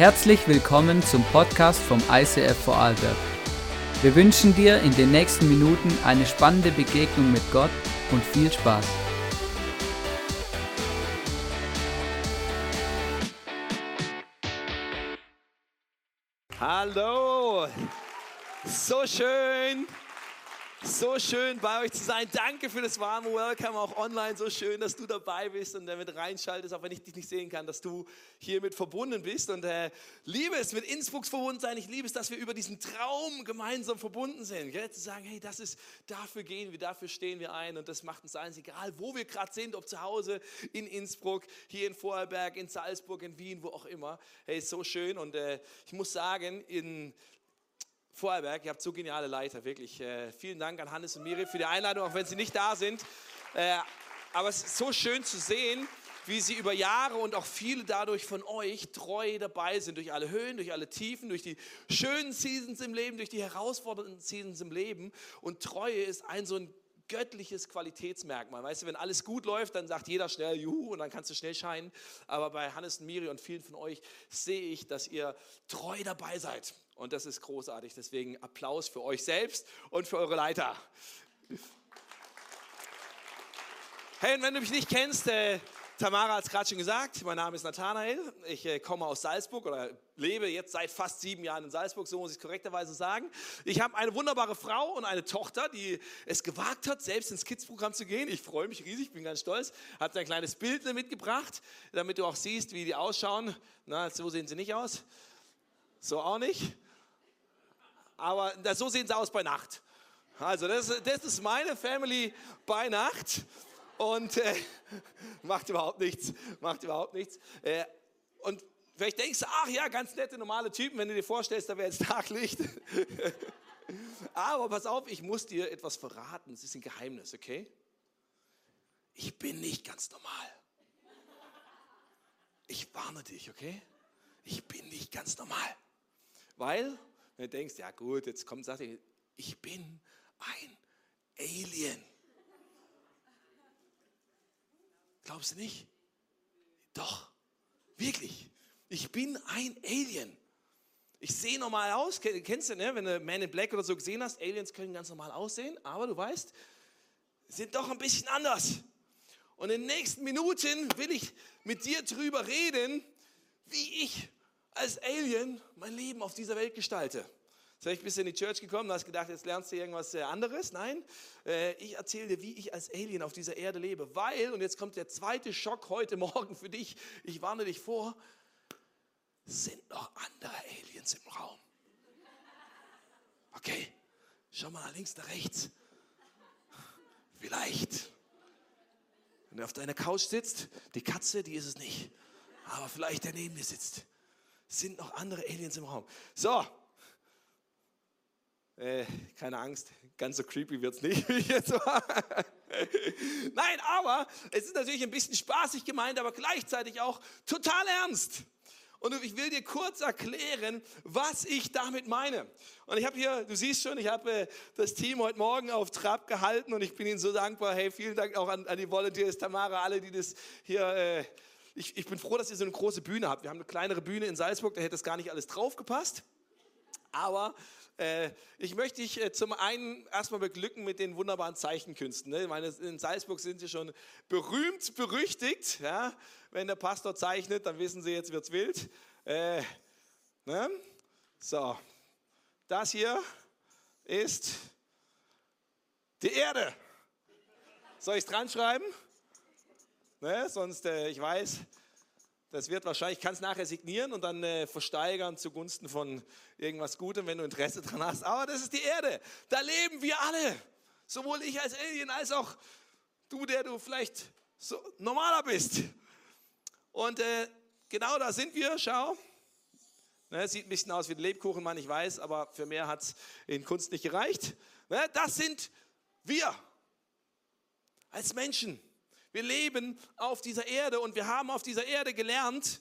Herzlich willkommen zum Podcast vom ICF Vorarlberg. Wir wünschen dir in den nächsten Minuten eine spannende Begegnung mit Gott und viel Spaß. Hallo, so schön, so schön bei euch zu sein. Danke für das warme Welcome auch online. So schön, dass du dabei bist und damit reinschaltest, auch wenn ich dich nicht sehen kann, dass du hiermit verbunden bist. Und äh, liebe es, mit Innsbrucks verbunden sein. Ich liebe es, dass wir über diesen Traum gemeinsam verbunden sind. Gell? Zu sagen, hey, das ist, dafür gehen wir, dafür stehen wir ein. Und das macht uns eins, egal wo wir gerade sind, ob zu Hause, in Innsbruck, hier in Vorarlberg, in Salzburg, in Wien, wo auch immer. Hey, so schön. Und äh, ich muss sagen, in Vorarlberg, ihr habt so geniale Leiter, wirklich. Äh, vielen Dank an Hannes und Miri für die Einladung, auch wenn sie nicht da sind. Äh, aber es ist so schön zu sehen, wie sie über Jahre und auch viele dadurch von euch treu dabei sind, durch alle Höhen, durch alle Tiefen, durch die schönen Seasons im Leben, durch die herausfordernden Seasons im Leben. Und Treue ist ein so ein göttliches Qualitätsmerkmal. Weißt du, wenn alles gut läuft, dann sagt jeder schnell Juhu und dann kannst du schnell scheinen. Aber bei Hannes und Miri und vielen von euch sehe ich, dass ihr treu dabei seid. Und das ist großartig. Deswegen Applaus für euch selbst und für eure Leiter. Hey, und wenn du mich nicht kennst, äh, Tamara hat es gerade schon gesagt, mein Name ist Nathanael. Ich äh, komme aus Salzburg oder lebe jetzt seit fast sieben Jahren in Salzburg, so muss ich es korrekterweise sagen. Ich habe eine wunderbare Frau und eine Tochter, die es gewagt hat, selbst ins Kids-Programm zu gehen. Ich freue mich riesig, bin ganz stolz. Hat ein kleines Bild mitgebracht, damit du auch siehst, wie die ausschauen. Na, so sehen sie nicht aus. So auch nicht aber so sehen sie aus bei Nacht. Also das, das ist meine Family bei Nacht und äh, macht überhaupt nichts, macht überhaupt nichts. Äh, und vielleicht denkst du, ach ja, ganz nette, normale Typen, wenn du dir vorstellst, da wäre jetzt Taglicht. Aber pass auf, ich muss dir etwas verraten, es ist ein Geheimnis, okay? Ich bin nicht ganz normal. Ich warne dich, okay? Ich bin nicht ganz normal. Weil wenn du denkst, ja gut, jetzt kommt, sagt er, ich bin ein Alien. Glaubst du nicht? Doch, wirklich. Ich bin ein Alien. Ich sehe normal aus. Kennst du, ne? wenn du Man in Black oder so gesehen hast, Aliens können ganz normal aussehen, aber du weißt, sind doch ein bisschen anders. Und in den nächsten Minuten will ich mit dir drüber reden, wie ich als Alien mein Leben auf dieser Welt gestalte. Vielleicht bist du in die Church gekommen und hast gedacht, jetzt lernst du irgendwas äh, anderes. Nein, äh, ich erzähle dir, wie ich als Alien auf dieser Erde lebe. Weil, und jetzt kommt der zweite Schock heute Morgen für dich, ich warne dich vor, sind noch andere Aliens im Raum. Okay, schau mal nach links, nach rechts. Vielleicht, wenn du auf deiner Couch sitzt, die Katze, die ist es nicht. Aber vielleicht der neben dir sitzt sind noch andere Aliens im Raum. So, äh, keine Angst, ganz so creepy wird es nicht, wie ich jetzt war. Nein, aber es ist natürlich ein bisschen spaßig gemeint, aber gleichzeitig auch total ernst. Und ich will dir kurz erklären, was ich damit meine. Und ich habe hier, du siehst schon, ich habe äh, das Team heute Morgen auf Trab gehalten und ich bin Ihnen so dankbar. Hey, vielen Dank auch an, an die Volunteers, Tamara, alle, die das hier äh, ich, ich bin froh, dass ihr so eine große Bühne habt. Wir haben eine kleinere Bühne in Salzburg, da hätte das gar nicht alles drauf gepasst. Aber äh, ich möchte dich äh, zum einen erstmal beglücken mit den wunderbaren Zeichenkünsten. Ne? Ich meine, in Salzburg sind sie schon berühmt, berüchtigt. Ja? Wenn der Pastor zeichnet, dann wissen sie, jetzt wird's wild. Äh, ne? So, das hier ist die Erde. Soll ich es dran schreiben? Ne? Sonst, äh, ich weiß, das wird wahrscheinlich, ich kann es nachher signieren und dann äh, versteigern zugunsten von irgendwas Gutem, wenn du Interesse dran hast. Aber das ist die Erde. Da leben wir alle. Sowohl ich als Alien als auch du, der du vielleicht so normaler bist. Und äh, genau da sind wir. Schau. Ne, sieht ein bisschen aus wie ein Lebkuchenmann, ich weiß, aber für mehr hat es in Kunst nicht gereicht. Ne, das sind wir als Menschen. Wir leben auf dieser Erde und wir haben auf dieser Erde gelernt,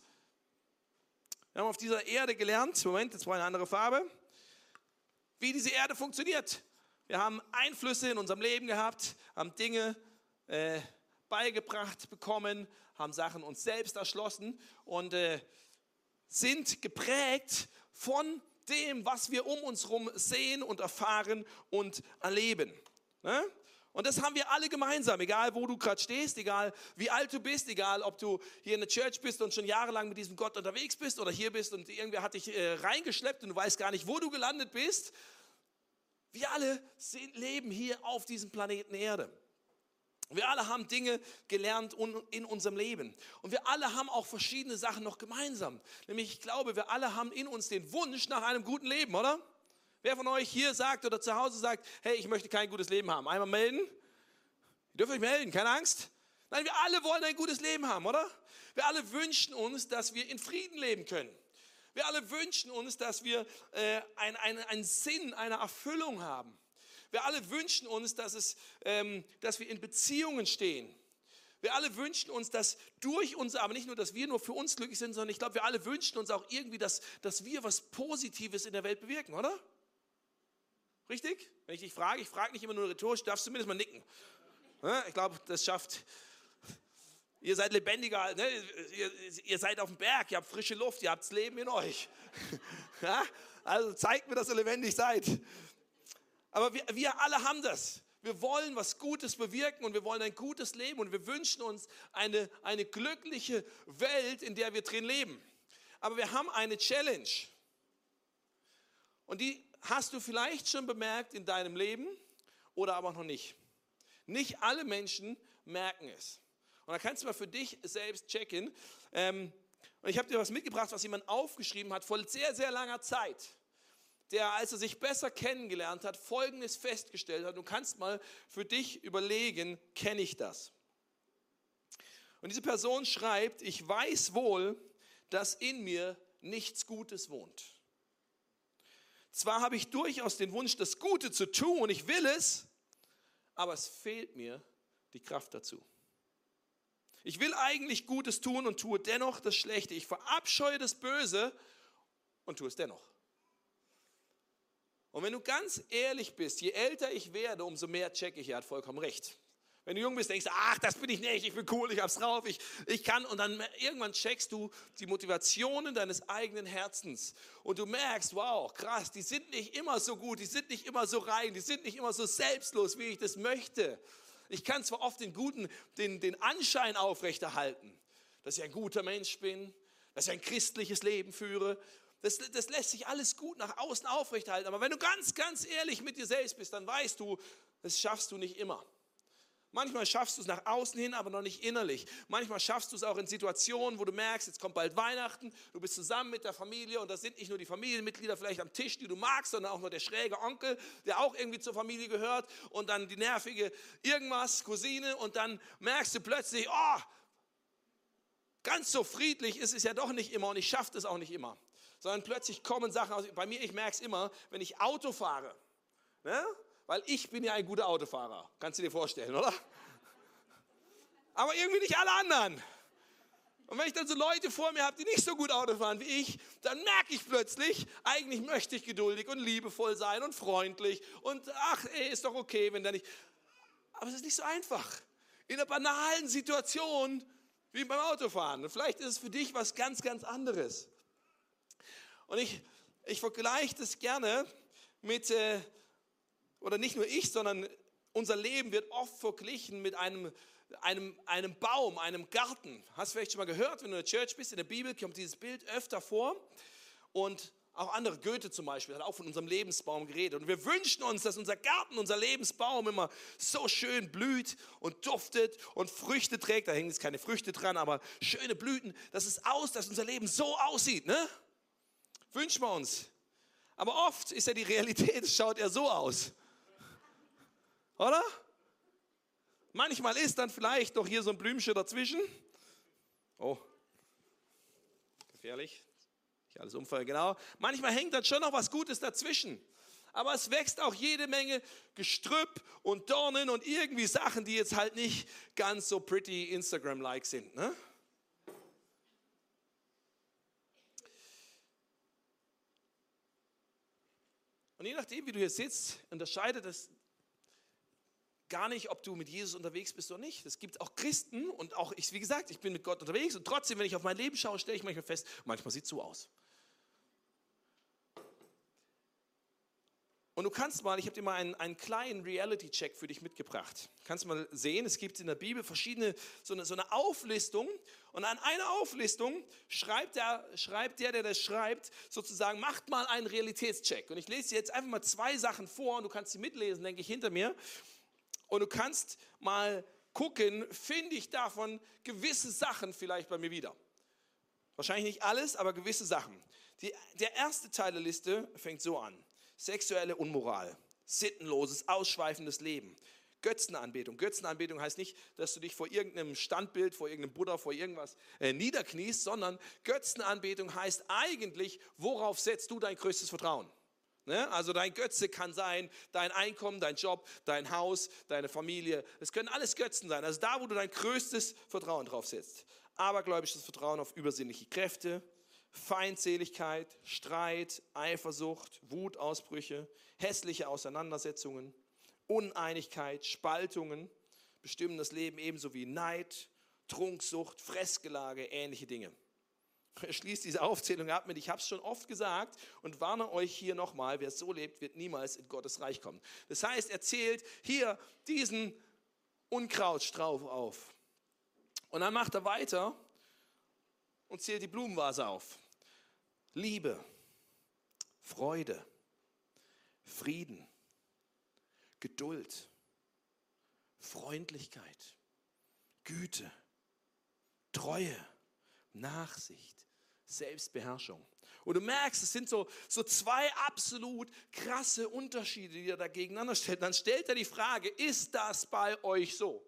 wir haben auf dieser Erde gelernt, Moment, jetzt ich eine andere Farbe, wie diese Erde funktioniert. Wir haben Einflüsse in unserem Leben gehabt, haben Dinge äh, beigebracht bekommen, haben Sachen uns selbst erschlossen und äh, sind geprägt von dem, was wir um uns herum sehen und erfahren und erleben. Ne? Und das haben wir alle gemeinsam, egal wo du gerade stehst, egal wie alt du bist, egal ob du hier in der Church bist und schon jahrelang mit diesem Gott unterwegs bist oder hier bist und irgendwer hat dich äh, reingeschleppt und du weißt gar nicht, wo du gelandet bist. Wir alle sind, leben hier auf diesem Planeten Erde. Wir alle haben Dinge gelernt in unserem Leben. Und wir alle haben auch verschiedene Sachen noch gemeinsam. Nämlich, ich glaube, wir alle haben in uns den Wunsch nach einem guten Leben, oder? Wer von euch hier sagt oder zu Hause sagt, hey, ich möchte kein gutes Leben haben? Einmal melden. Ihr dürft euch melden, keine Angst. Nein, wir alle wollen ein gutes Leben haben, oder? Wir alle wünschen uns, dass wir in Frieden leben können. Wir alle wünschen uns, dass wir äh, einen ein Sinn, eine Erfüllung haben. Wir alle wünschen uns, dass, es, ähm, dass wir in Beziehungen stehen. Wir alle wünschen uns, dass durch uns, aber nicht nur, dass wir nur für uns glücklich sind, sondern ich glaube, wir alle wünschen uns auch irgendwie, dass, dass wir was Positives in der Welt bewirken, oder? Richtig? Wenn ich dich frage, ich frage nicht immer nur rhetorisch, darfst du zumindest mal nicken. Ich glaube, das schafft. Ihr seid lebendiger, ne? ihr, ihr, seid auf dem Berg, ihr habt frische Luft, ihr habt das Leben in euch. Ja? Also zeigt mir, dass ihr lebendig seid. Aber wir, wir alle haben das. Wir wollen was Gutes bewirken und wir wollen ein gutes Leben und wir wünschen uns eine, eine glückliche Welt, in der wir drin leben. Aber wir haben eine Challenge. Und die hast du vielleicht schon bemerkt in deinem Leben oder aber noch nicht. Nicht alle Menschen merken es. Und da kannst du mal für dich selbst checken. Ähm, und ich habe dir was mitgebracht, was jemand aufgeschrieben hat vor sehr, sehr langer Zeit der, als er sich besser kennengelernt hat, Folgendes festgestellt hat. Du kannst mal für dich überlegen, kenne ich das? Und diese Person schreibt, ich weiß wohl, dass in mir nichts Gutes wohnt. Zwar habe ich durchaus den Wunsch, das Gute zu tun und ich will es, aber es fehlt mir die Kraft dazu. Ich will eigentlich Gutes tun und tue dennoch das Schlechte. Ich verabscheue das Böse und tue es dennoch. Und wenn du ganz ehrlich bist, je älter ich werde, umso mehr checke ich, er hat vollkommen recht. Wenn du jung bist, denkst du, ach, das bin ich nicht, ich bin cool, ich hab's drauf, ich, ich kann. Und dann irgendwann checkst du die Motivationen deines eigenen Herzens. Und du merkst, wow, krass, die sind nicht immer so gut, die sind nicht immer so rein, die sind nicht immer so selbstlos, wie ich das möchte. Ich kann zwar oft den guten, den, den Anschein aufrechterhalten, dass ich ein guter Mensch bin, dass ich ein christliches Leben führe, das, das lässt sich alles gut nach außen aufrechterhalten. Aber wenn du ganz, ganz ehrlich mit dir selbst bist, dann weißt du, das schaffst du nicht immer. Manchmal schaffst du es nach außen hin, aber noch nicht innerlich. Manchmal schaffst du es auch in Situationen, wo du merkst, jetzt kommt bald Weihnachten, du bist zusammen mit der Familie und das sind nicht nur die Familienmitglieder vielleicht am Tisch, die du magst, sondern auch noch der schräge Onkel, der auch irgendwie zur Familie gehört und dann die nervige irgendwas, Cousine und dann merkst du plötzlich, oh, ganz so friedlich ist es ja doch nicht immer und ich schaffe es auch nicht immer sondern plötzlich kommen Sachen aus. Bei mir, ich merke es immer, wenn ich Auto fahre, ne? Weil ich bin ja ein guter Autofahrer, kannst du dir vorstellen, oder? Aber irgendwie nicht alle anderen. Und wenn ich dann so Leute vor mir habe, die nicht so gut Auto fahren wie ich, dann merke ich plötzlich, eigentlich möchte ich geduldig und liebevoll sein und freundlich und ach, ey, ist doch okay, wenn da nicht. Aber es ist nicht so einfach. In einer banalen Situation wie beim Autofahren. Und vielleicht ist es für dich was ganz, ganz anderes. Und ich, ich vergleiche das gerne mit, äh, oder nicht nur ich, sondern unser Leben wird oft verglichen mit einem, einem, einem Baum, einem Garten. Hast du vielleicht schon mal gehört, wenn du in der Church bist, in der Bibel kommt dieses Bild öfter vor. Und auch andere, Goethe zum Beispiel, hat auch von unserem Lebensbaum geredet. Und wir wünschen uns, dass unser Garten, unser Lebensbaum immer so schön blüht und duftet und Früchte trägt. Da hängen jetzt keine Früchte dran, aber schöne Blüten, dass es aus, dass unser Leben so aussieht. Ne? Wünschen wir uns. Aber oft ist ja die Realität, schaut ja so aus. Oder? Manchmal ist dann vielleicht doch hier so ein Blümchen dazwischen. Oh, gefährlich. Nicht alles Unfall, genau. Manchmal hängt dann schon noch was Gutes dazwischen. Aber es wächst auch jede Menge Gestrüpp und Dornen und irgendwie Sachen, die jetzt halt nicht ganz so pretty Instagram-like sind. Ne? Und je nachdem, wie du hier sitzt, unterscheidet es gar nicht, ob du mit Jesus unterwegs bist oder nicht. Es gibt auch Christen und auch ich, wie gesagt, ich bin mit Gott unterwegs und trotzdem, wenn ich auf mein Leben schaue, stelle ich manchmal fest, manchmal sieht es so aus. Und du kannst mal, ich habe dir mal einen, einen kleinen Reality-Check für dich mitgebracht. Du kannst mal sehen, es gibt in der Bibel verschiedene, so eine, so eine Auflistung. Und an einer Auflistung schreibt der, schreibt der, der das schreibt, sozusagen, macht mal einen Realitätscheck. Und ich lese dir jetzt einfach mal zwei Sachen vor und du kannst sie mitlesen, denke ich, hinter mir. Und du kannst mal gucken, finde ich davon gewisse Sachen vielleicht bei mir wieder. Wahrscheinlich nicht alles, aber gewisse Sachen. Die, der erste Teil der Liste fängt so an sexuelle Unmoral, sittenloses, ausschweifendes Leben, Götzenanbetung. Götzenanbetung heißt nicht, dass du dich vor irgendeinem Standbild, vor irgendeinem Buddha, vor irgendwas äh, niederkniest, sondern Götzenanbetung heißt eigentlich, worauf setzt du dein größtes Vertrauen? Ne? Also dein Götze kann sein, dein Einkommen, dein Job, dein Haus, deine Familie. Es können alles Götzen sein. Also da, wo du dein größtes Vertrauen drauf setzt. Abergläubisches Vertrauen auf übersinnliche Kräfte, Feindseligkeit, Streit, Eifersucht, Wutausbrüche, hässliche Auseinandersetzungen, Uneinigkeit, Spaltungen bestimmen das Leben ebenso wie Neid, Trunksucht, Fressgelage, ähnliche Dinge. Er schließt diese Aufzählung ab mit, ich habe es schon oft gesagt und warne euch hier nochmal, wer so lebt, wird niemals in Gottes Reich kommen. Das heißt, er zählt hier diesen Unkrautstrauch auf. Und dann macht er weiter und zählt die Blumenvase auf. Liebe, Freude, Frieden, Geduld, Freundlichkeit, Güte, Treue, Nachsicht, Selbstbeherrschung. Und du merkst, es sind so, so zwei absolut krasse Unterschiede, die er da gegeneinander stellt. Dann stellt er die Frage, ist das bei euch so?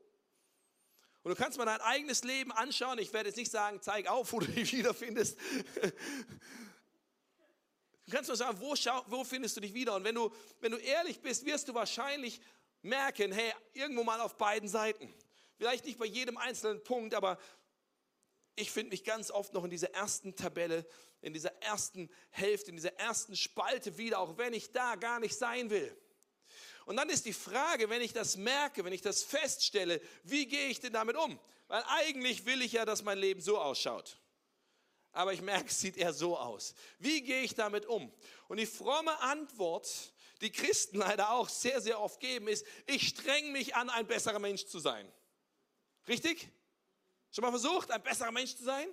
Und du kannst mal dein eigenes Leben anschauen. Ich werde jetzt nicht sagen, zeig auf, wo du dich wiederfindest. Du kannst mal sagen, wo, wo findest du dich wieder? Und wenn du, wenn du ehrlich bist, wirst du wahrscheinlich merken, hey, irgendwo mal auf beiden Seiten. Vielleicht nicht bei jedem einzelnen Punkt, aber ich finde mich ganz oft noch in dieser ersten Tabelle, in dieser ersten Hälfte, in dieser ersten Spalte wieder, auch wenn ich da gar nicht sein will. Und dann ist die Frage, wenn ich das merke, wenn ich das feststelle, wie gehe ich denn damit um? Weil eigentlich will ich ja, dass mein Leben so ausschaut. Aber ich merke, es sieht eher so aus. Wie gehe ich damit um? Und die fromme Antwort, die Christen leider auch sehr, sehr oft geben, ist, ich streng mich an, ein besserer Mensch zu sein. Richtig? Schon mal versucht, ein besserer Mensch zu sein?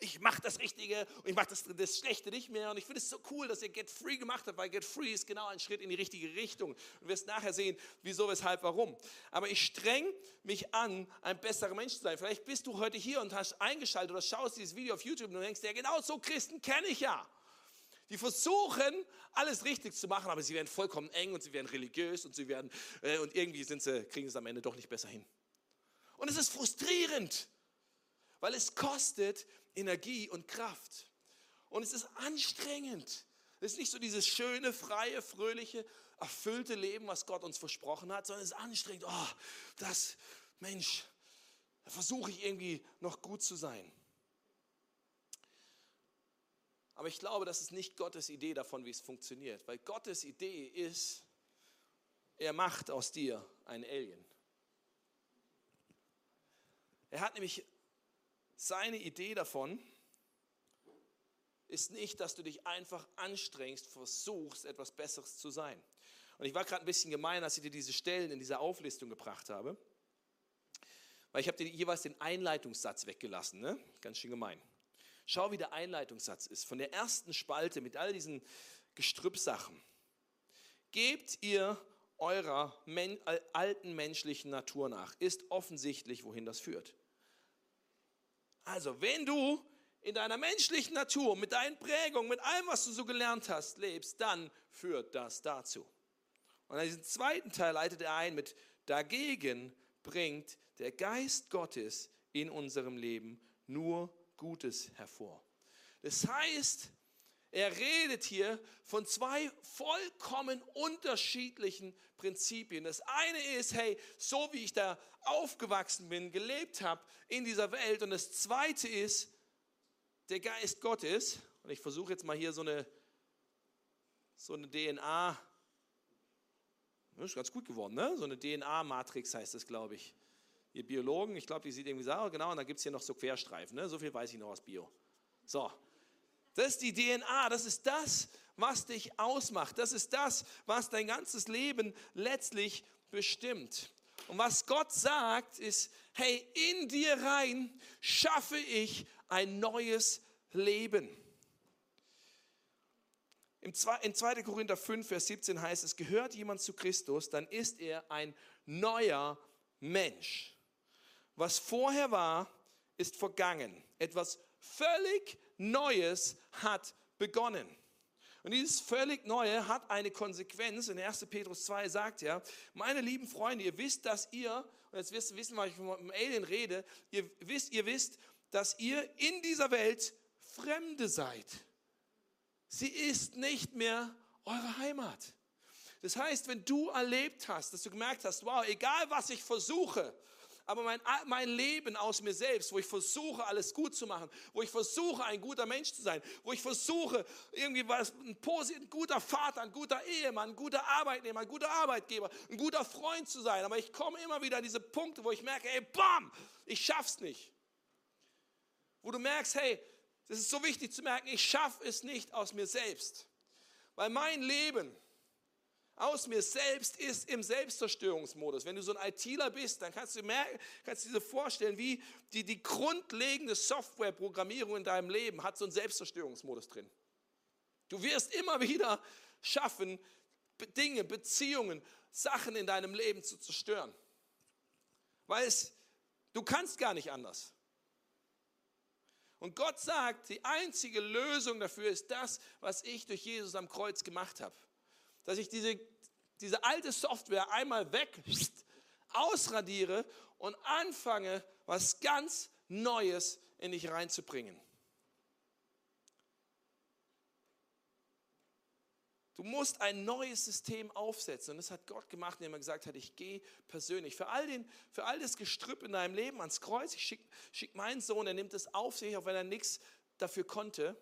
ich mache das Richtige und ich mache das, das Schlechte nicht mehr. Und ich finde es so cool, dass ihr Get Free gemacht habt, weil Get Free ist genau ein Schritt in die richtige Richtung. Du wirst nachher sehen, wieso, weshalb, warum. Aber ich streng mich an, ein besserer Mensch zu sein. Vielleicht bist du heute hier und hast eingeschaltet oder schaust dieses Video auf YouTube und denkst, ja genau so Christen kenne ich ja. Die versuchen, alles richtig zu machen, aber sie werden vollkommen eng und sie werden religiös und sie werden, äh, und irgendwie sind sie, kriegen es am Ende doch nicht besser hin. Und es ist frustrierend, weil es kostet Energie und Kraft. Und es ist anstrengend. Es ist nicht so dieses schöne, freie, fröhliche, erfüllte Leben, was Gott uns versprochen hat, sondern es ist anstrengend. Oh, das, Mensch, da versuche ich irgendwie noch gut zu sein. Aber ich glaube, das ist nicht Gottes Idee davon, wie es funktioniert. Weil Gottes Idee ist, er macht aus dir einen Alien. Er hat nämlich seine Idee davon ist nicht, dass du dich einfach anstrengst, versuchst, etwas Besseres zu sein. Und ich war gerade ein bisschen gemein, als ich dir diese Stellen in dieser Auflistung gebracht habe, weil ich habe dir jeweils den Einleitungssatz weggelassen, ne? ganz schön gemein. Schau, wie der Einleitungssatz ist. Von der ersten Spalte mit all diesen Gestrüppsachen. Gebt ihr eurer alten menschlichen Natur nach. Ist offensichtlich, wohin das führt. Also, wenn du in deiner menschlichen Natur, mit deinen Prägungen, mit allem, was du so gelernt hast, lebst, dann führt das dazu. Und in diesem zweiten Teil leitet er ein mit, dagegen bringt der Geist Gottes in unserem Leben nur Gutes hervor. Das heißt, er redet hier von zwei vollkommen unterschiedlichen Prinzipien. Das eine ist, hey, so wie ich da aufgewachsen bin, gelebt habe in dieser Welt. Und das zweite ist, der Geist Gottes, und ich versuche jetzt mal hier so eine, so eine DNA Das ist ganz gut geworden, ne? So eine DNA-Matrix heißt das, glaube ich. Ihr Biologen, ich glaube, die sieht irgendwie so, genau, und dann gibt es hier noch so Querstreifen, ne? So viel weiß ich noch aus Bio. So. Das ist die DNA, das ist das, was dich ausmacht. Das ist das, was dein ganzes Leben letztlich bestimmt. Und was Gott sagt, ist, hey, in dir rein schaffe ich ein neues Leben. In 2. Korinther 5, Vers 17 heißt es, gehört jemand zu Christus, dann ist er ein neuer Mensch. Was vorher war, ist vergangen. Etwas völlig Neues hat begonnen. Und dieses völlig Neue hat eine Konsequenz. In 1. Petrus 2 sagt er, meine lieben Freunde, ihr wisst, dass ihr, und jetzt wisst ihr wissen, was ich einem Alien rede, ihr wisst, ihr wisst, dass ihr in dieser Welt Fremde seid. Sie ist nicht mehr eure Heimat. Das heißt, wenn du erlebt hast, dass du gemerkt hast, wow, egal was ich versuche, aber mein, mein Leben aus mir selbst, wo ich versuche, alles gut zu machen, wo ich versuche, ein guter Mensch zu sein, wo ich versuche, irgendwie was, ein, ein guter Vater, ein guter Ehemann, ein guter Arbeitnehmer, ein guter Arbeitgeber, ein guter Freund zu sein, aber ich komme immer wieder an diese Punkte, wo ich merke, ey, bam, ich schaff's nicht. Wo du merkst, hey, das ist so wichtig zu merken, ich schaffe es nicht aus mir selbst. Weil mein Leben, aus mir selbst ist im Selbstzerstörungsmodus. Wenn du so ein ITler bist, dann kannst du, merken, kannst du dir vorstellen, wie die, die grundlegende Softwareprogrammierung in deinem Leben hat so einen Selbstzerstörungsmodus drin. Du wirst immer wieder schaffen, Dinge, Beziehungen, Sachen in deinem Leben zu zerstören. Weil es, du kannst gar nicht anders. Und Gott sagt, die einzige Lösung dafür ist das, was ich durch Jesus am Kreuz gemacht habe dass ich diese, diese alte Software einmal weg ausradiere und anfange, was ganz Neues in dich reinzubringen. Du musst ein neues System aufsetzen. Und das hat Gott gemacht, indem er gesagt hat, ich gehe persönlich. Für all, den, für all das Gestrüpp in deinem Leben ans Kreuz, ich schicke schick meinen Sohn, er nimmt es auf sich, auch wenn er nichts dafür konnte.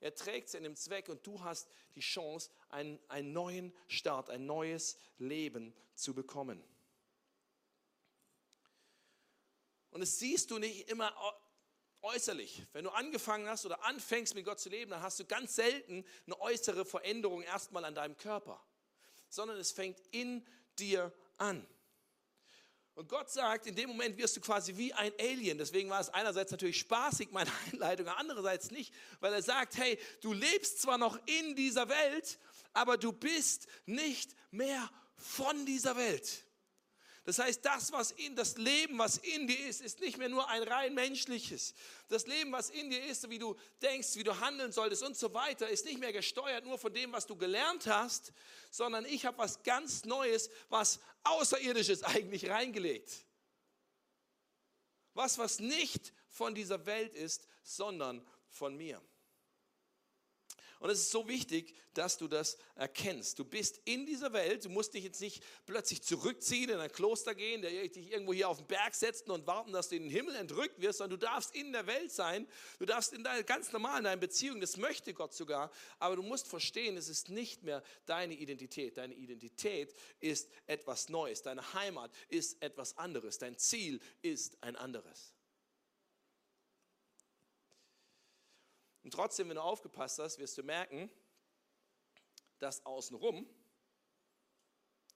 Er trägt dem Zweck und du hast die Chance, einen, einen neuen Start, ein neues Leben zu bekommen. Und das siehst du nicht immer äußerlich. Wenn du angefangen hast oder anfängst mit Gott zu leben, dann hast du ganz selten eine äußere Veränderung erstmal an deinem Körper, sondern es fängt in dir an. Und Gott sagt, in dem Moment wirst du quasi wie ein Alien. Deswegen war es einerseits natürlich spaßig, meine Einleitung, andererseits nicht, weil er sagt, hey, du lebst zwar noch in dieser Welt, aber du bist nicht mehr von dieser Welt. Das heißt, das, was in, das Leben, was in dir ist, ist nicht mehr nur ein rein menschliches. Das Leben, was in dir ist, wie du denkst, wie du handeln solltest und so weiter, ist nicht mehr gesteuert nur von dem, was du gelernt hast, sondern ich habe was ganz Neues, was Außerirdisches eigentlich reingelegt. Was, was nicht von dieser Welt ist, sondern von mir. Und es ist so wichtig, dass du das erkennst. Du bist in dieser Welt, du musst dich jetzt nicht plötzlich zurückziehen, in ein Kloster gehen, dich irgendwo hier auf den Berg setzen und warten, dass du in den Himmel entrückt wirst, sondern du darfst in der Welt sein, du darfst in deiner, ganz normal in deinen Beziehungen, das möchte Gott sogar, aber du musst verstehen, es ist nicht mehr deine Identität. Deine Identität ist etwas Neues, deine Heimat ist etwas anderes, dein Ziel ist ein anderes. Und trotzdem, wenn du aufgepasst hast, wirst du merken, das Außenrum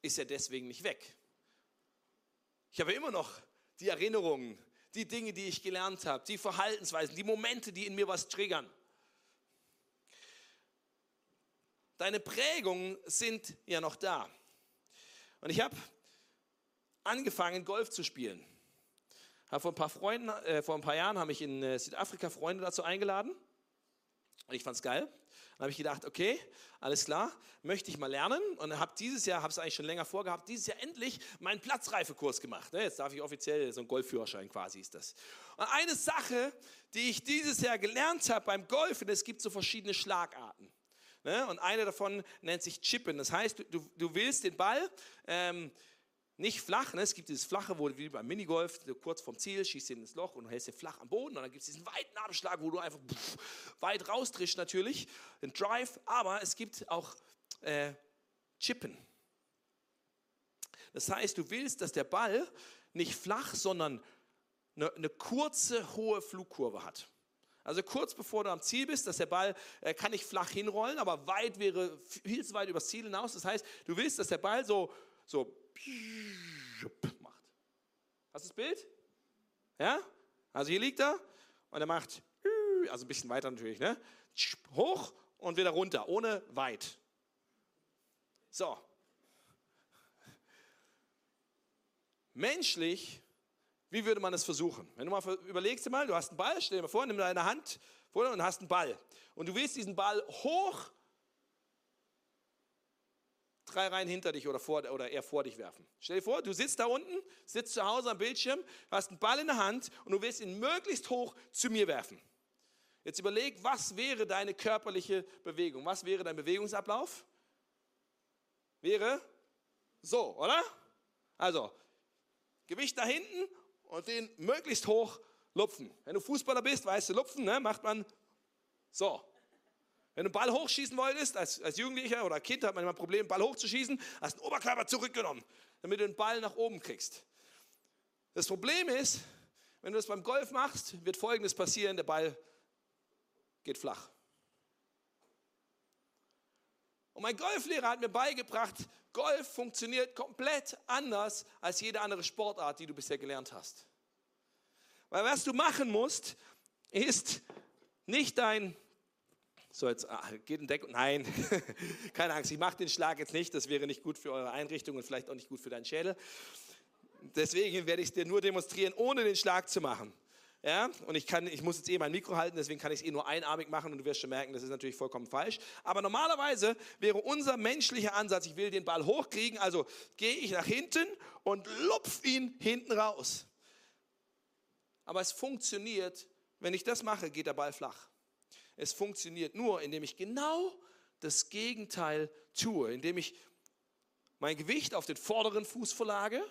ist ja deswegen nicht weg. Ich habe immer noch die Erinnerungen, die Dinge, die ich gelernt habe, die Verhaltensweisen, die Momente, die in mir was triggern. Deine Prägungen sind ja noch da. Und ich habe angefangen, Golf zu spielen. vor ein paar Freunden, äh, vor ein paar Jahren habe ich in äh, Südafrika Freunde dazu eingeladen. Und ich fand es geil. Dann habe ich gedacht, okay, alles klar, möchte ich mal lernen. Und habe dieses Jahr, habe es eigentlich schon länger vorgehabt, dieses Jahr endlich meinen Platzreifekurs gemacht. Ne, jetzt darf ich offiziell, so ein Golfführerschein quasi ist das. Und eine Sache, die ich dieses Jahr gelernt habe beim Golfen, es gibt so verschiedene Schlagarten. Ne, und eine davon nennt sich Chippen. Das heißt, du, du willst den Ball ähm, nicht flach, ne? es gibt dieses flache, wo du wie beim Minigolf, kurz vom Ziel, schießt ihn ins Loch und hältst ihn flach am Boden. Und dann gibt es diesen weiten Abschlag, wo du einfach pff, weit raustrischst natürlich, den Drive. Aber es gibt auch äh, Chippen. Das heißt, du willst, dass der Ball nicht flach, sondern eine, eine kurze, hohe Flugkurve hat. Also kurz bevor du am Ziel bist, dass der Ball äh, kann nicht flach hinrollen, aber weit wäre viel zu weit übers Ziel hinaus. Das heißt, du willst, dass der Ball so, so macht. Hast du das Bild? Ja? Also hier liegt er und er macht, also ein bisschen weiter natürlich, ne? hoch und wieder runter, ohne weit. So. Menschlich, wie würde man es versuchen? Wenn du mal überlegst mal, du hast einen Ball, stell dir mal vor, nimm deine Hand vor und hast einen Ball. Und du willst diesen Ball hoch drei Reihen hinter dich oder, vor, oder eher vor dich werfen. Stell dir vor, du sitzt da unten, sitzt zu Hause am Bildschirm, hast einen Ball in der Hand und du willst ihn möglichst hoch zu mir werfen. Jetzt überleg, was wäre deine körperliche Bewegung? Was wäre dein Bewegungsablauf? Wäre so, oder? Also, Gewicht da hinten und den möglichst hoch lupfen. Wenn du Fußballer bist, weißt du, lupfen, ne, macht man so. Wenn du einen Ball hochschießen wolltest, als, als Jugendlicher oder Kind hat man immer ein Problem, Ball hochzuschießen, hast den Oberkörper zurückgenommen, damit du den Ball nach oben kriegst. Das Problem ist, wenn du das beim Golf machst, wird Folgendes passieren, der Ball geht flach. Und mein Golflehrer hat mir beigebracht, Golf funktioniert komplett anders als jede andere Sportart, die du bisher gelernt hast. Weil was du machen musst, ist nicht dein so, jetzt ah, geht ein Deck. Nein, keine Angst, ich mache den Schlag jetzt nicht. Das wäre nicht gut für eure Einrichtung und vielleicht auch nicht gut für deinen Schädel. Deswegen werde ich es dir nur demonstrieren, ohne den Schlag zu machen. Ja, und ich, kann, ich muss jetzt eh mein Mikro halten, deswegen kann ich es eh nur einarmig machen und du wirst schon merken, das ist natürlich vollkommen falsch. Aber normalerweise wäre unser menschlicher Ansatz, ich will den Ball hochkriegen, also gehe ich nach hinten und lupf ihn hinten raus. Aber es funktioniert, wenn ich das mache, geht der Ball flach. Es funktioniert nur, indem ich genau das Gegenteil tue, indem ich mein Gewicht auf den vorderen Fuß verlage,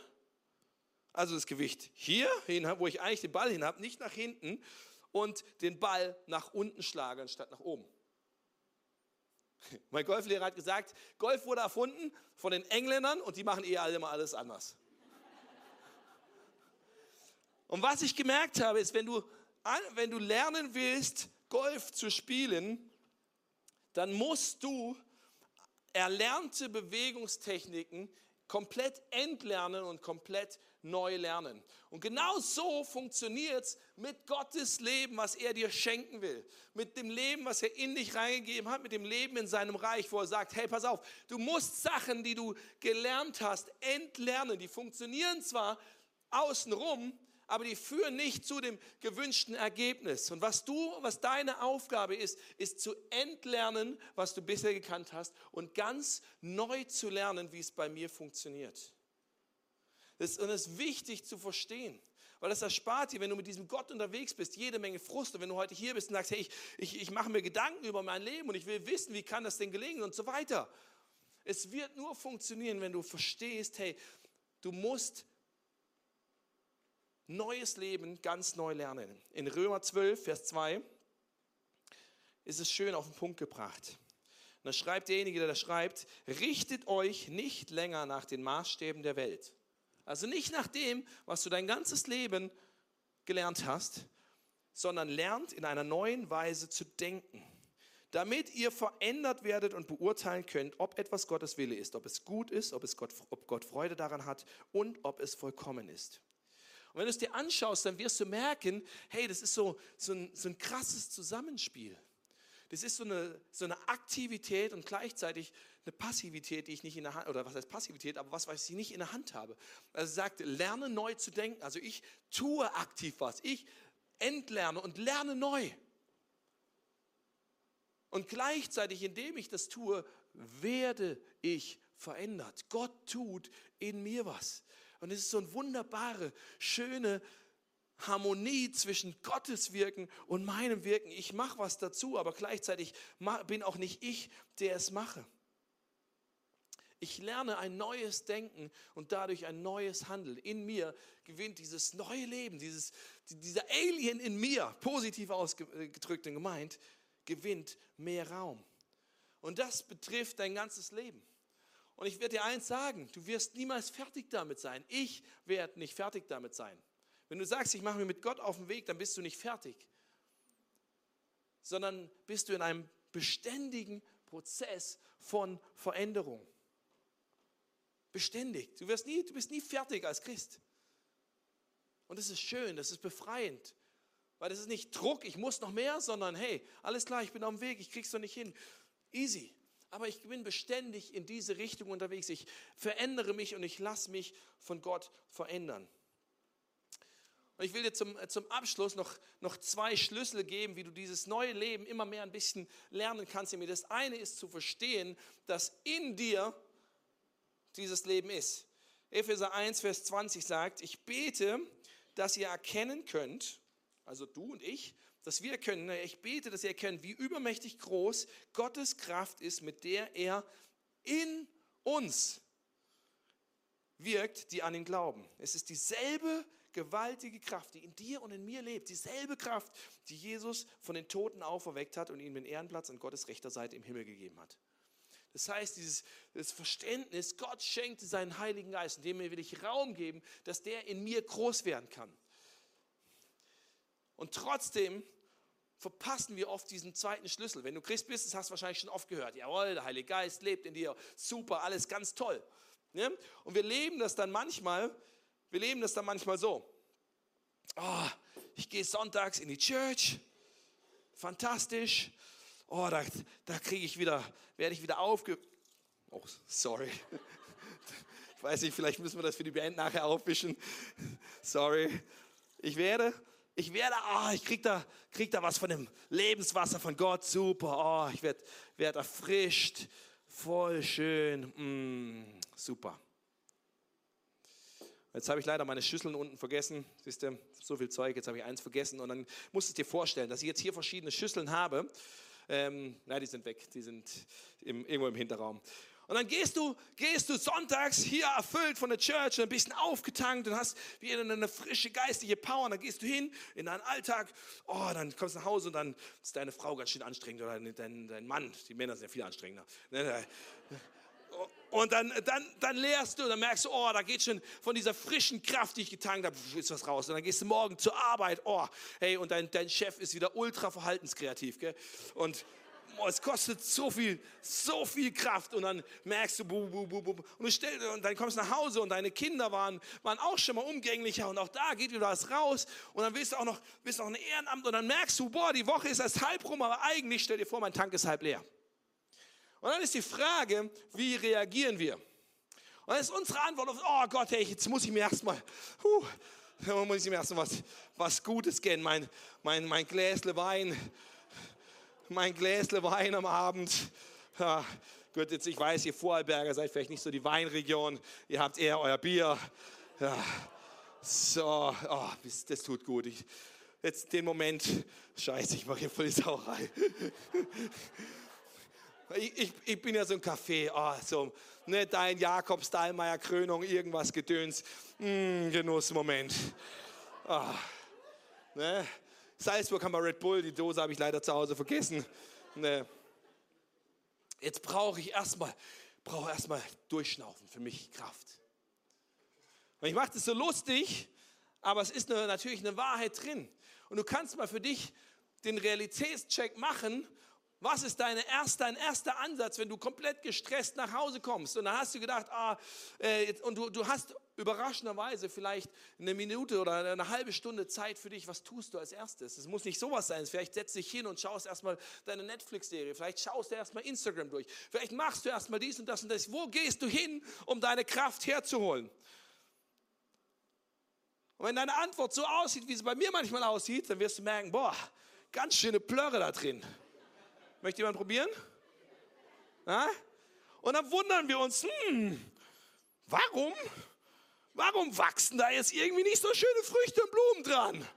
also das Gewicht hier wo ich eigentlich den Ball hin habe, nicht nach hinten und den Ball nach unten schlage anstatt nach oben. Mein Golflehrer hat gesagt, Golf wurde erfunden von den Engländern und die machen eh alle immer alles anders. Und was ich gemerkt habe, ist, wenn du, wenn du lernen willst, Golf zu spielen, dann musst du erlernte Bewegungstechniken komplett entlernen und komplett neu lernen. Und genau so funktioniert es mit Gottes Leben, was er dir schenken will. Mit dem Leben, was er in dich reingegeben hat, mit dem Leben in seinem Reich, wo er sagt, hey, pass auf, du musst Sachen, die du gelernt hast, entlernen. Die funktionieren zwar außenrum, aber die führen nicht zu dem gewünschten Ergebnis. Und was du, was deine Aufgabe ist, ist zu entlernen, was du bisher gekannt hast und ganz neu zu lernen, wie es bei mir funktioniert. Das, und das ist wichtig zu verstehen. Weil das erspart dir, wenn du mit diesem Gott unterwegs bist, jede Menge Frust. Und wenn du heute hier bist und sagst, hey, ich, ich, ich mache mir Gedanken über mein Leben und ich will wissen, wie kann das denn gelingen und so weiter. Es wird nur funktionieren, wenn du verstehst, hey, du musst neues Leben ganz neu lernen. In Römer 12, Vers 2 ist es schön auf den Punkt gebracht. Und da schreibt derjenige, der das schreibt, richtet euch nicht länger nach den Maßstäben der Welt. Also nicht nach dem, was du dein ganzes Leben gelernt hast, sondern lernt in einer neuen Weise zu denken, damit ihr verändert werdet und beurteilen könnt, ob etwas Gottes Wille ist, ob es gut ist, ob, es Gott, ob Gott Freude daran hat und ob es vollkommen ist. Und wenn du es dir anschaust, dann wirst du merken, hey, das ist so, so, ein, so ein krasses Zusammenspiel. Das ist so eine, so eine Aktivität und gleichzeitig eine Passivität, die ich nicht in der Hand, oder was heißt Passivität, aber was, was ich nicht in der Hand habe. Also sagt, lerne neu zu denken. Also ich tue aktiv was. Ich entlerne und lerne neu. Und gleichzeitig, indem ich das tue, werde ich verändert. Gott tut in mir was. Und es ist so eine wunderbare, schöne Harmonie zwischen Gottes Wirken und meinem Wirken. Ich mache was dazu, aber gleichzeitig bin auch nicht ich, der es mache. Ich lerne ein neues Denken und dadurch ein neues Handeln. In mir gewinnt dieses neue Leben, dieses, dieser Alien in mir, positiv ausgedrückt und gemeint, gewinnt mehr Raum. Und das betrifft dein ganzes Leben. Und ich werde dir eins sagen, du wirst niemals fertig damit sein. Ich werde nicht fertig damit sein. Wenn du sagst, ich mache mich mit Gott auf den Weg, dann bist du nicht fertig, sondern bist du in einem beständigen Prozess von Veränderung. Beständig. Du, wirst nie, du bist nie fertig als Christ. Und das ist schön, das ist befreiend. Weil das ist nicht Druck, ich muss noch mehr, sondern hey, alles klar, ich bin auf dem Weg, ich krieg's doch nicht hin. Easy. Aber ich bin beständig in diese Richtung unterwegs. Ich verändere mich und ich lasse mich von Gott verändern. Und ich will dir zum, zum Abschluss noch, noch zwei Schlüssel geben, wie du dieses neue Leben immer mehr ein bisschen lernen kannst. Das eine ist zu verstehen, dass in dir dieses Leben ist. Epheser 1, Vers 20 sagt, ich bete, dass ihr erkennen könnt, also du und ich, dass wir können, ne, ich bete, dass ihr erkennt, wie übermächtig groß Gottes Kraft ist, mit der er in uns wirkt, die an ihn glauben. Es ist dieselbe gewaltige Kraft, die in dir und in mir lebt, dieselbe Kraft, die Jesus von den Toten auferweckt hat und ihm den Ehrenplatz an Gottes rechter Seite im Himmel gegeben hat. Das heißt, dieses das Verständnis, Gott schenkte seinen Heiligen Geist, und dem will ich Raum geben, dass der in mir groß werden kann. Und trotzdem verpassen wir oft diesen zweiten Schlüssel. Wenn du Christ bist, das hast du wahrscheinlich schon oft gehört. Jawohl, der Heilige Geist lebt in dir. Super, alles ganz toll. Ne? Und wir leben das dann manchmal, wir leben das dann manchmal so. Oh, ich gehe sonntags in die Church. Fantastisch. Oh, da, da kriege ich wieder, werde ich wieder aufge... Oh, sorry. Ich weiß nicht, vielleicht müssen wir das für die Band nachher aufwischen. Sorry. Ich werde ich werde, oh, ich krieg da, krieg da was von dem Lebenswasser von Gott, super, oh, ich werde werd erfrischt, voll schön, mm, super. Jetzt habe ich leider meine Schüsseln unten vergessen. Siehst du, so viel Zeug, jetzt habe ich eins vergessen. Und dann musst du dir vorstellen, dass ich jetzt hier verschiedene Schüsseln habe. Ähm, nein, die sind weg, die sind im, irgendwo im Hinterraum. Und dann gehst du, gehst du sonntags hier erfüllt von der Church, ein bisschen aufgetankt und hast wieder eine frische geistige Power. Und dann gehst du hin in deinen Alltag. Oh, dann kommst du nach Hause und dann ist deine Frau ganz schön anstrengend oder dein, dein Mann. Die Männer sind ja viel anstrengender. Ne, ne. Und dann, dann, dann lehrst du, dann merkst du, oh, da geht schon von dieser frischen Kraft, die ich getankt habe, ist was raus. Und dann gehst du morgen zur Arbeit, oh, hey, und dein, dein Chef ist wieder ultra verhaltenskreativ, gell? Und es kostet so viel, so viel Kraft. Und dann merkst du, bu, bu, bu, bu, und, du stell, und dann kommst du nach Hause und deine Kinder waren, waren auch schon mal umgänglicher. Und auch da geht wieder was raus. Und dann willst du auch noch, willst noch ein Ehrenamt. Und dann merkst du, boah, die Woche ist erst halb rum, aber eigentlich stell dir vor, mein Tank ist halb leer. Und dann ist die Frage, wie reagieren wir? Und dann ist unsere Antwort auf, oh Gott, hey, jetzt muss ich mir erstmal, huh, muss ich mir erstmal was, was Gutes gönnen, mein, mein, mein Gläsle Wein, mein Gläsle Wein am Abend. Ja, gut, jetzt ich weiß, ihr Vorarlberger seid vielleicht nicht so die Weinregion. Ihr habt eher euer Bier. Ja, so, oh, das tut gut. Ich, jetzt den Moment, scheiße, ich mache hier voll die Sauerei. Ich, ich, ich, bin ja so ein Kaffee, oh, so, ne, dein Jakob Stahlmeier Krönung, irgendwas Gedöns, mm, Genussmoment. Oh, ne? Salzburg haben wir Red Bull, die Dose habe ich leider zu Hause vergessen. Ne. Jetzt brauche ich erstmal, brauche erstmal durchschnaufen, für mich Kraft. Und ich mache das so lustig, aber es ist natürlich eine Wahrheit drin. Und du kannst mal für dich den Realitätscheck machen was ist deine erste, dein erster Ansatz, wenn du komplett gestresst nach Hause kommst? Und dann hast du gedacht, ah, äh, und du, du hast überraschenderweise vielleicht eine Minute oder eine halbe Stunde Zeit für dich. Was tust du als erstes? Es muss nicht sowas sein. Vielleicht setzt dich hin und schaust erstmal deine Netflix-Serie. Vielleicht schaust du erstmal Instagram durch. Vielleicht machst du erstmal dies und das und das. Wo gehst du hin, um deine Kraft herzuholen? Und wenn deine Antwort so aussieht, wie sie bei mir manchmal aussieht, dann wirst du merken, boah, ganz schöne Plörre da drin. Möchte jemand probieren? Ja? Und dann wundern wir uns, hm, warum? Warum wachsen da jetzt irgendwie nicht so schöne Früchte und Blumen dran?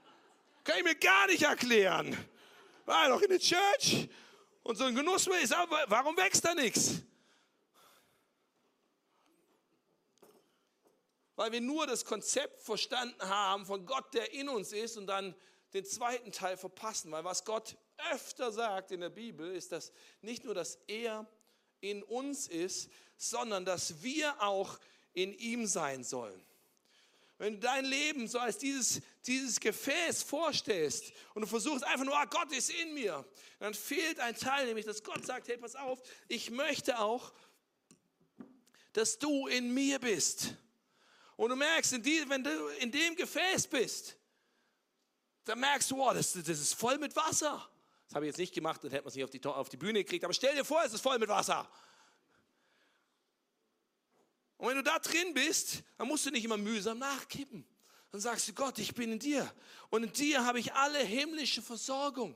Kann ich mir gar nicht erklären. War doch in der Church und so ein Genuss ist, aber warum wächst da nichts? Weil wir nur das Konzept verstanden haben von Gott, der in uns ist und dann den zweiten Teil verpassen. Weil was Gott öfter sagt in der Bibel, ist, dass nicht nur, dass er in uns ist, sondern dass wir auch in ihm sein sollen. Wenn du dein Leben so als dieses, dieses Gefäß vorstellst und du versuchst einfach nur, ah, Gott ist in mir, dann fehlt ein Teil, nämlich dass Gott sagt, hey, pass auf, ich möchte auch, dass du in mir bist. Und du merkst, die, wenn du in dem Gefäß bist, dann merkst du, oh, das, das ist voll mit Wasser. Das habe ich jetzt nicht gemacht, dann hätte man es nicht auf die, auf die Bühne gekriegt. Aber stell dir vor, es ist voll mit Wasser. Und wenn du da drin bist, dann musst du nicht immer mühsam nachkippen. Dann sagst du, Gott, ich bin in dir. Und in dir habe ich alle himmlische Versorgung.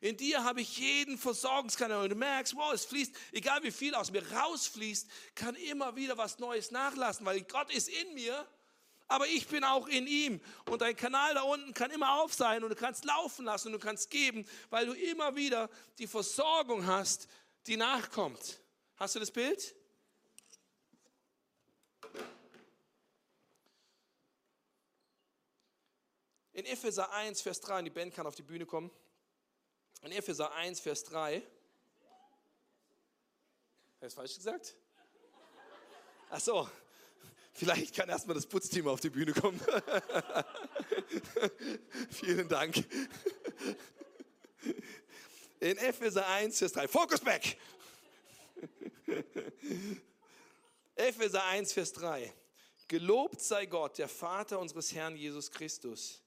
In dir habe ich jeden Versorgungskanal. Und du merkst, wow, es fließt, egal wie viel aus mir rausfließt, kann immer wieder was Neues nachlassen, weil Gott ist in mir, aber ich bin auch in ihm. Und dein Kanal da unten kann immer auf sein und du kannst laufen lassen und du kannst geben, weil du immer wieder die Versorgung hast, die nachkommt. Hast du das Bild? In Epheser 1, Vers 3, und die Band kann auf die Bühne kommen. In Epheser 1, Vers 3. Habe ich falsch gesagt? Ach so, vielleicht kann erstmal das Putzteam auf die Bühne kommen. Vielen Dank. In Epheser 1, Vers 3. Focus back! Epheser 1, Vers 3. Gelobt sei Gott, der Vater unseres Herrn Jesus Christus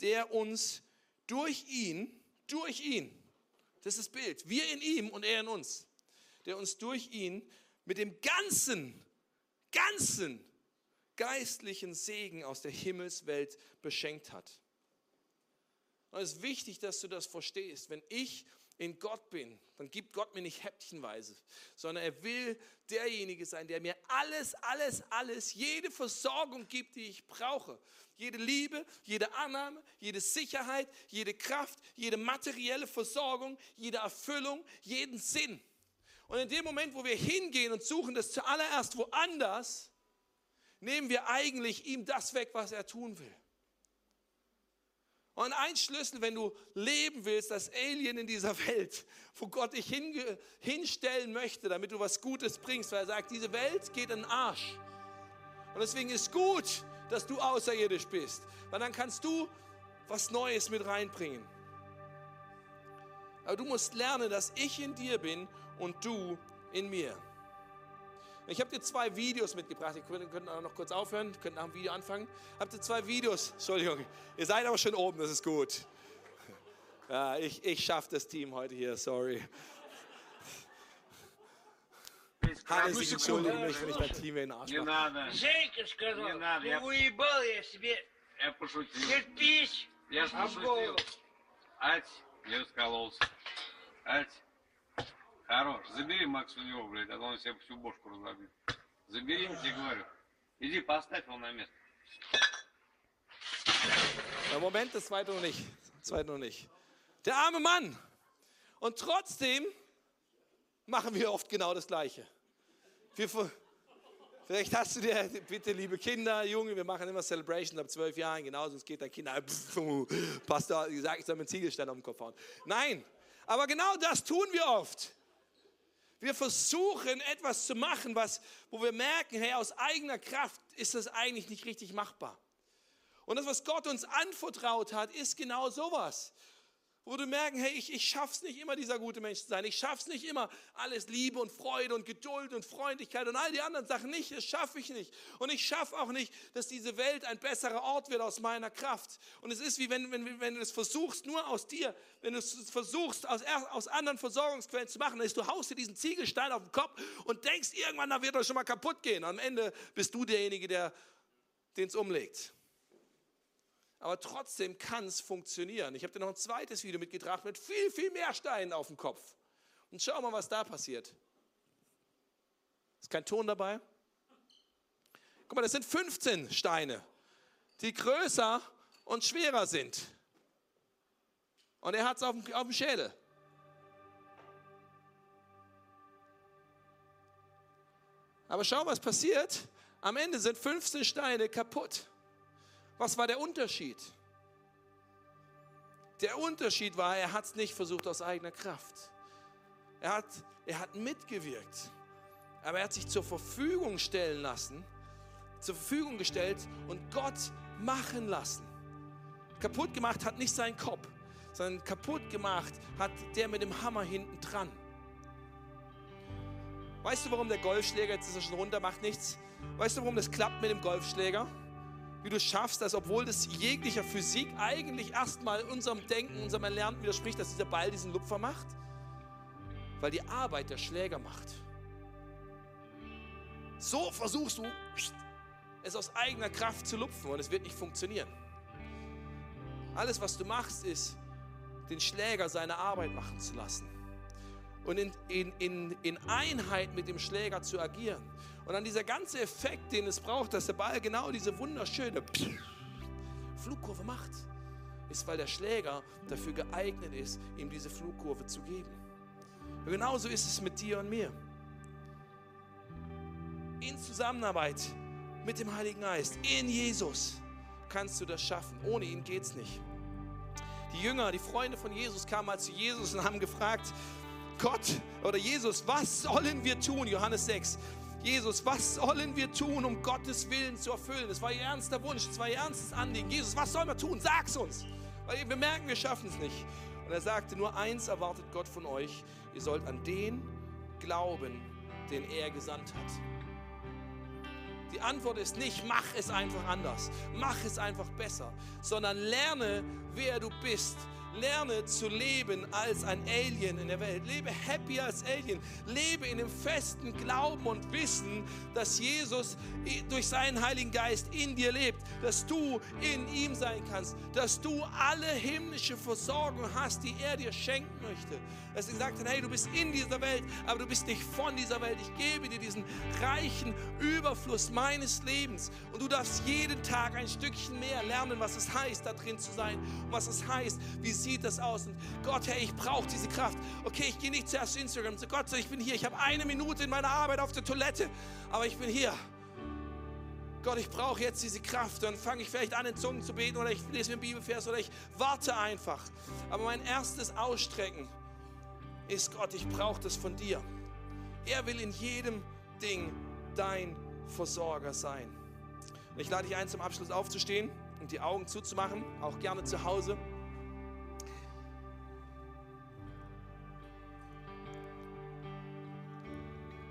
der uns durch ihn, durch ihn, das ist das Bild, wir in ihm und er in uns, der uns durch ihn mit dem ganzen, ganzen geistlichen Segen aus der Himmelswelt beschenkt hat. Und es ist wichtig, dass du das verstehst. Wenn ich in Gott bin, dann gibt Gott mir nicht häppchenweise, sondern er will derjenige sein, der mir alles, alles, alles, jede Versorgung gibt, die ich brauche. Jede Liebe, jede Annahme, jede Sicherheit, jede Kraft, jede materielle Versorgung, jede Erfüllung, jeden Sinn. Und in dem Moment, wo wir hingehen und suchen das zuallererst woanders, nehmen wir eigentlich ihm das weg, was er tun will. Und ein Schlüssel, wenn du leben willst, das Alien in dieser Welt, wo Gott dich hinstellen möchte, damit du was Gutes bringst, weil er sagt, diese Welt geht in den Arsch. Und deswegen ist gut, dass du außerirdisch bist, weil dann kannst du was Neues mit reinbringen. Aber du musst lernen, dass ich in dir bin und du in mir. Ich habe dir zwei Videos mitgebracht. Ihr könnt, könnt noch kurz aufhören, könnt nach dem Video anfangen. Habt ihr zwei Videos? Entschuldigung, ihr seid aber schon oben, das ist gut. Ja, ich ich schaffe das Team heute hier, sorry. Hannes, ich entschuldige mich, wenn ich dein Team in den Arsch mache. Женька сказал, ну уебал я себе Я пошутил. кирпич Я ж об голову. пошутил. Ать, не раскололся. Ать, хорош. Забери Макс у него, блядь, а то он себе всю бошку разобьет. Забери, я тебе говорю. Иди, поставь его на место. Ja, Moment, das zweite noch nicht. Das zweite noch nicht. Der arme Mann. Und trotzdem machen wir oft genau das Gleiche. Wir, ver- vielleicht hast du dir, bitte liebe Kinder, Junge, wir machen immer Celebrations ab zwölf Jahren, genauso es geht dein Kinder, pff, Pastor, gesagt, ich soll mir einen Ziegelstein auf den Kopf hauen. Nein, aber genau das tun wir oft. Wir versuchen etwas zu machen, was, wo wir merken, hey, aus eigener Kraft ist das eigentlich nicht richtig machbar. Und das, was Gott uns anvertraut hat, ist genau sowas. Wo du merken, hey, ich, ich schaff's nicht immer, dieser gute Mensch zu sein. Ich schaff's nicht immer, alles Liebe und Freude und Geduld und Freundlichkeit und all die anderen Sachen nicht. Das schaffe ich nicht. Und ich schaffe auch nicht, dass diese Welt ein besserer Ort wird aus meiner Kraft. Und es ist wie wenn, wenn, wenn du es versuchst, nur aus dir, wenn du es versuchst, aus, aus anderen Versorgungsquellen zu machen, dann ist, du haust dir diesen Ziegelstein auf den Kopf und denkst, irgendwann, da wird er schon mal kaputt gehen. Am Ende bist du derjenige, der den es umlegt. Aber trotzdem kann es funktionieren. Ich habe dir noch ein zweites Video mitgebracht mit viel, viel mehr Steinen auf dem Kopf. Und schau mal, was da passiert. Ist kein Ton dabei? Guck mal, das sind 15 Steine, die größer und schwerer sind. Und er hat es auf, dem- auf dem Schädel. Aber schau, was passiert. Am Ende sind 15 Steine kaputt. Was war der Unterschied? Der Unterschied war, er hat es nicht versucht aus eigener Kraft. Er hat, er hat mitgewirkt. Aber er hat sich zur Verfügung stellen lassen, zur Verfügung gestellt und Gott machen lassen. Kaputt gemacht hat nicht sein Kopf, sondern kaputt gemacht hat der mit dem Hammer hinten dran. Weißt du, warum der Golfschläger, jetzt ist er schon runter, macht nichts. Weißt du, warum das klappt mit dem Golfschläger? Wie du schaffst, dass obwohl das jeglicher Physik eigentlich erstmal unserem Denken, unserem Erlernten widerspricht, dass dieser Ball diesen Lupfer macht? Weil die Arbeit der Schläger macht. So versuchst du, es aus eigener Kraft zu lupfen und es wird nicht funktionieren. Alles, was du machst, ist, den Schläger seine Arbeit machen zu lassen und in, in, in, in Einheit mit dem Schläger zu agieren. Und dann dieser ganze Effekt, den es braucht, dass der Ball genau diese wunderschöne Flugkurve macht, ist, weil der Schläger dafür geeignet ist, ihm diese Flugkurve zu geben. Und genauso ist es mit dir und mir. In Zusammenarbeit mit dem Heiligen Geist, in Jesus, kannst du das schaffen. Ohne ihn geht es nicht. Die Jünger, die Freunde von Jesus kamen mal zu Jesus und haben gefragt, Gott oder Jesus, was sollen wir tun? Johannes 6. Jesus, was sollen wir tun, um Gottes Willen zu erfüllen? Das war ihr ernster Wunsch, das war ihr ernstes Anliegen. Jesus, was sollen wir tun? Sag's uns. Weil wir merken, wir schaffen es nicht. Und er sagte, nur eins erwartet Gott von euch. Ihr sollt an den glauben, den er gesandt hat. Die Antwort ist nicht, mach es einfach anders, mach es einfach besser, sondern lerne, wer du bist Lerne zu leben als ein Alien in der Welt. Lebe happy als Alien. Lebe in dem festen Glauben und Wissen, dass Jesus durch seinen Heiligen Geist in dir lebt. Dass du in ihm sein kannst. Dass du alle himmlische Versorgung hast, die er dir schenken möchte. Dass er gesagt hat, hey, du bist in dieser Welt, aber du bist nicht von dieser Welt. Ich gebe dir diesen reichen Überfluss meines Lebens. Und du darfst jeden Tag ein Stückchen mehr lernen, was es heißt, da drin zu sein. Und was es heißt, wie sie sieht das aus? Und Gott, hey, ich brauche diese Kraft. Okay, ich gehe nicht zuerst zu Instagram. So, Gott, ich bin hier. Ich habe eine Minute in meiner Arbeit auf der Toilette, aber ich bin hier. Gott, ich brauche jetzt diese Kraft. Dann fange ich vielleicht an, in Zungen zu beten oder ich lese mir einen Bibelvers oder ich warte einfach. Aber mein erstes Ausstrecken ist, Gott, ich brauche das von dir. Er will in jedem Ding dein Versorger sein. Und ich lade dich ein, zum Abschluss aufzustehen und die Augen zuzumachen, auch gerne zu Hause.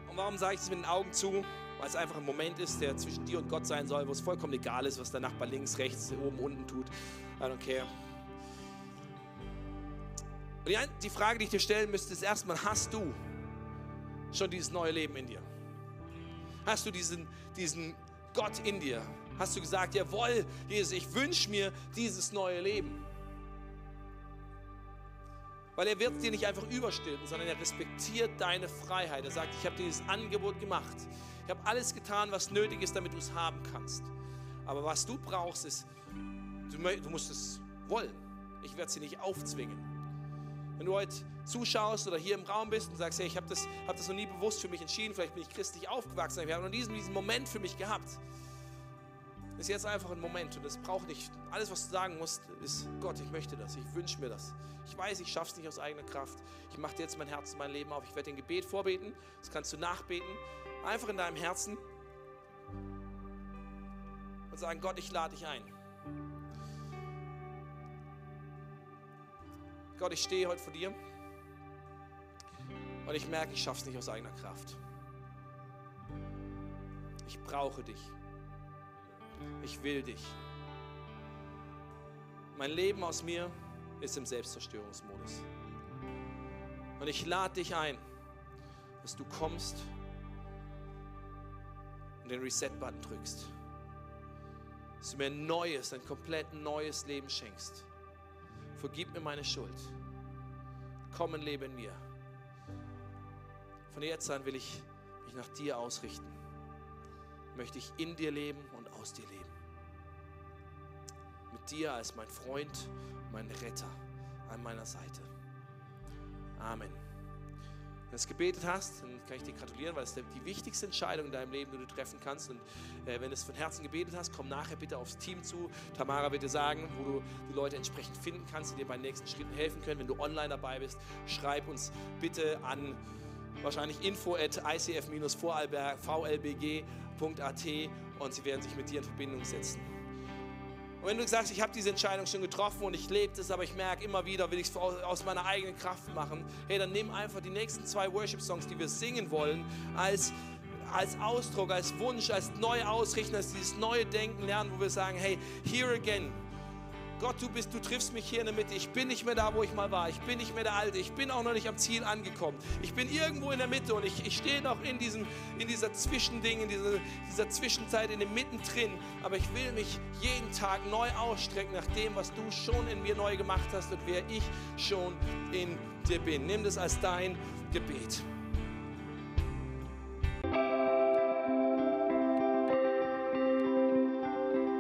Und warum sage ich das mit den Augen zu? Weil es einfach ein Moment ist, der zwischen dir und Gott sein soll, wo es vollkommen egal ist, was der Nachbar links, rechts, oben, unten tut. I don't care. Und die, Frage, die ich dir stellen müsste, ist erstmal, hast du schon dieses neue Leben in dir? Hast du diesen, diesen Gott in dir? Hast du gesagt, jawohl, Jesus, ich wünsche mir dieses neue Leben? Weil er wird dir nicht einfach überstülpen, sondern er respektiert deine Freiheit. Er sagt, ich habe dir dieses Angebot gemacht. Ich habe alles getan, was nötig ist, damit du es haben kannst. Aber was du brauchst, ist, du, du musst es wollen. Ich werde es dir nicht aufzwingen. Wenn du heute zuschaust oder hier im Raum bist und sagst, hey, ich habe das, hab das noch nie bewusst für mich entschieden, vielleicht bin ich christlich aufgewachsen, ich habe noch diesen, diesen Moment für mich gehabt ist jetzt einfach ein Moment und es braucht nicht, alles was du sagen musst, ist, Gott, ich möchte das, ich wünsche mir das. Ich weiß, ich schaffe es nicht aus eigener Kraft. Ich mache dir jetzt mein Herz und mein Leben auf. Ich werde den Gebet vorbeten, das kannst du nachbeten, einfach in deinem Herzen und sagen, Gott, ich lade dich ein. Gott, ich stehe heute vor dir und ich merke, ich schaffe es nicht aus eigener Kraft. Ich brauche dich ich will dich. Mein Leben aus mir ist im Selbstzerstörungsmodus. Und ich lade dich ein, dass du kommst und den Reset-Button drückst. Dass du mir ein neues, ein komplett neues Leben schenkst. Vergib mir meine Schuld. Komm und lebe in mir. Von jetzt an will ich mich nach dir ausrichten. Möchte ich in dir leben und aus dir leben dir als mein Freund, mein Retter an meiner Seite. Amen. Wenn du es gebetet hast, dann kann ich dir gratulieren, weil es die wichtigste Entscheidung in deinem Leben, die du treffen kannst. Und äh, wenn du es von Herzen gebetet hast, komm nachher bitte aufs Team zu. Tamara wird dir sagen, wo du die Leute entsprechend finden kannst, die dir bei den nächsten Schritten helfen können. Wenn du online dabei bist, schreib uns bitte an wahrscheinlich info at icf-vlbg.at und sie werden sich mit dir in Verbindung setzen. Und wenn du sagst, ich habe diese Entscheidung schon getroffen und ich lebe das, aber ich merke immer wieder, will ich es aus meiner eigenen Kraft machen, hey, dann nimm einfach die nächsten zwei Worship-Songs, die wir singen wollen, als, als Ausdruck, als Wunsch, als neu ausrichten, als dieses neue Denken lernen, wo wir sagen, hey, here again, Gott, du bist, du triffst mich hier in der Mitte. Ich bin nicht mehr da, wo ich mal war. Ich bin nicht mehr der Alte. Ich bin auch noch nicht am Ziel angekommen. Ich bin irgendwo in der Mitte und ich, ich stehe noch in, diesem, in dieser Zwischending, in dieser, dieser Zwischenzeit, in dem Mittendrin. Aber ich will mich jeden Tag neu ausstrecken nach dem, was du schon in mir neu gemacht hast und wer ich schon in dir bin. Nimm das als dein Gebet.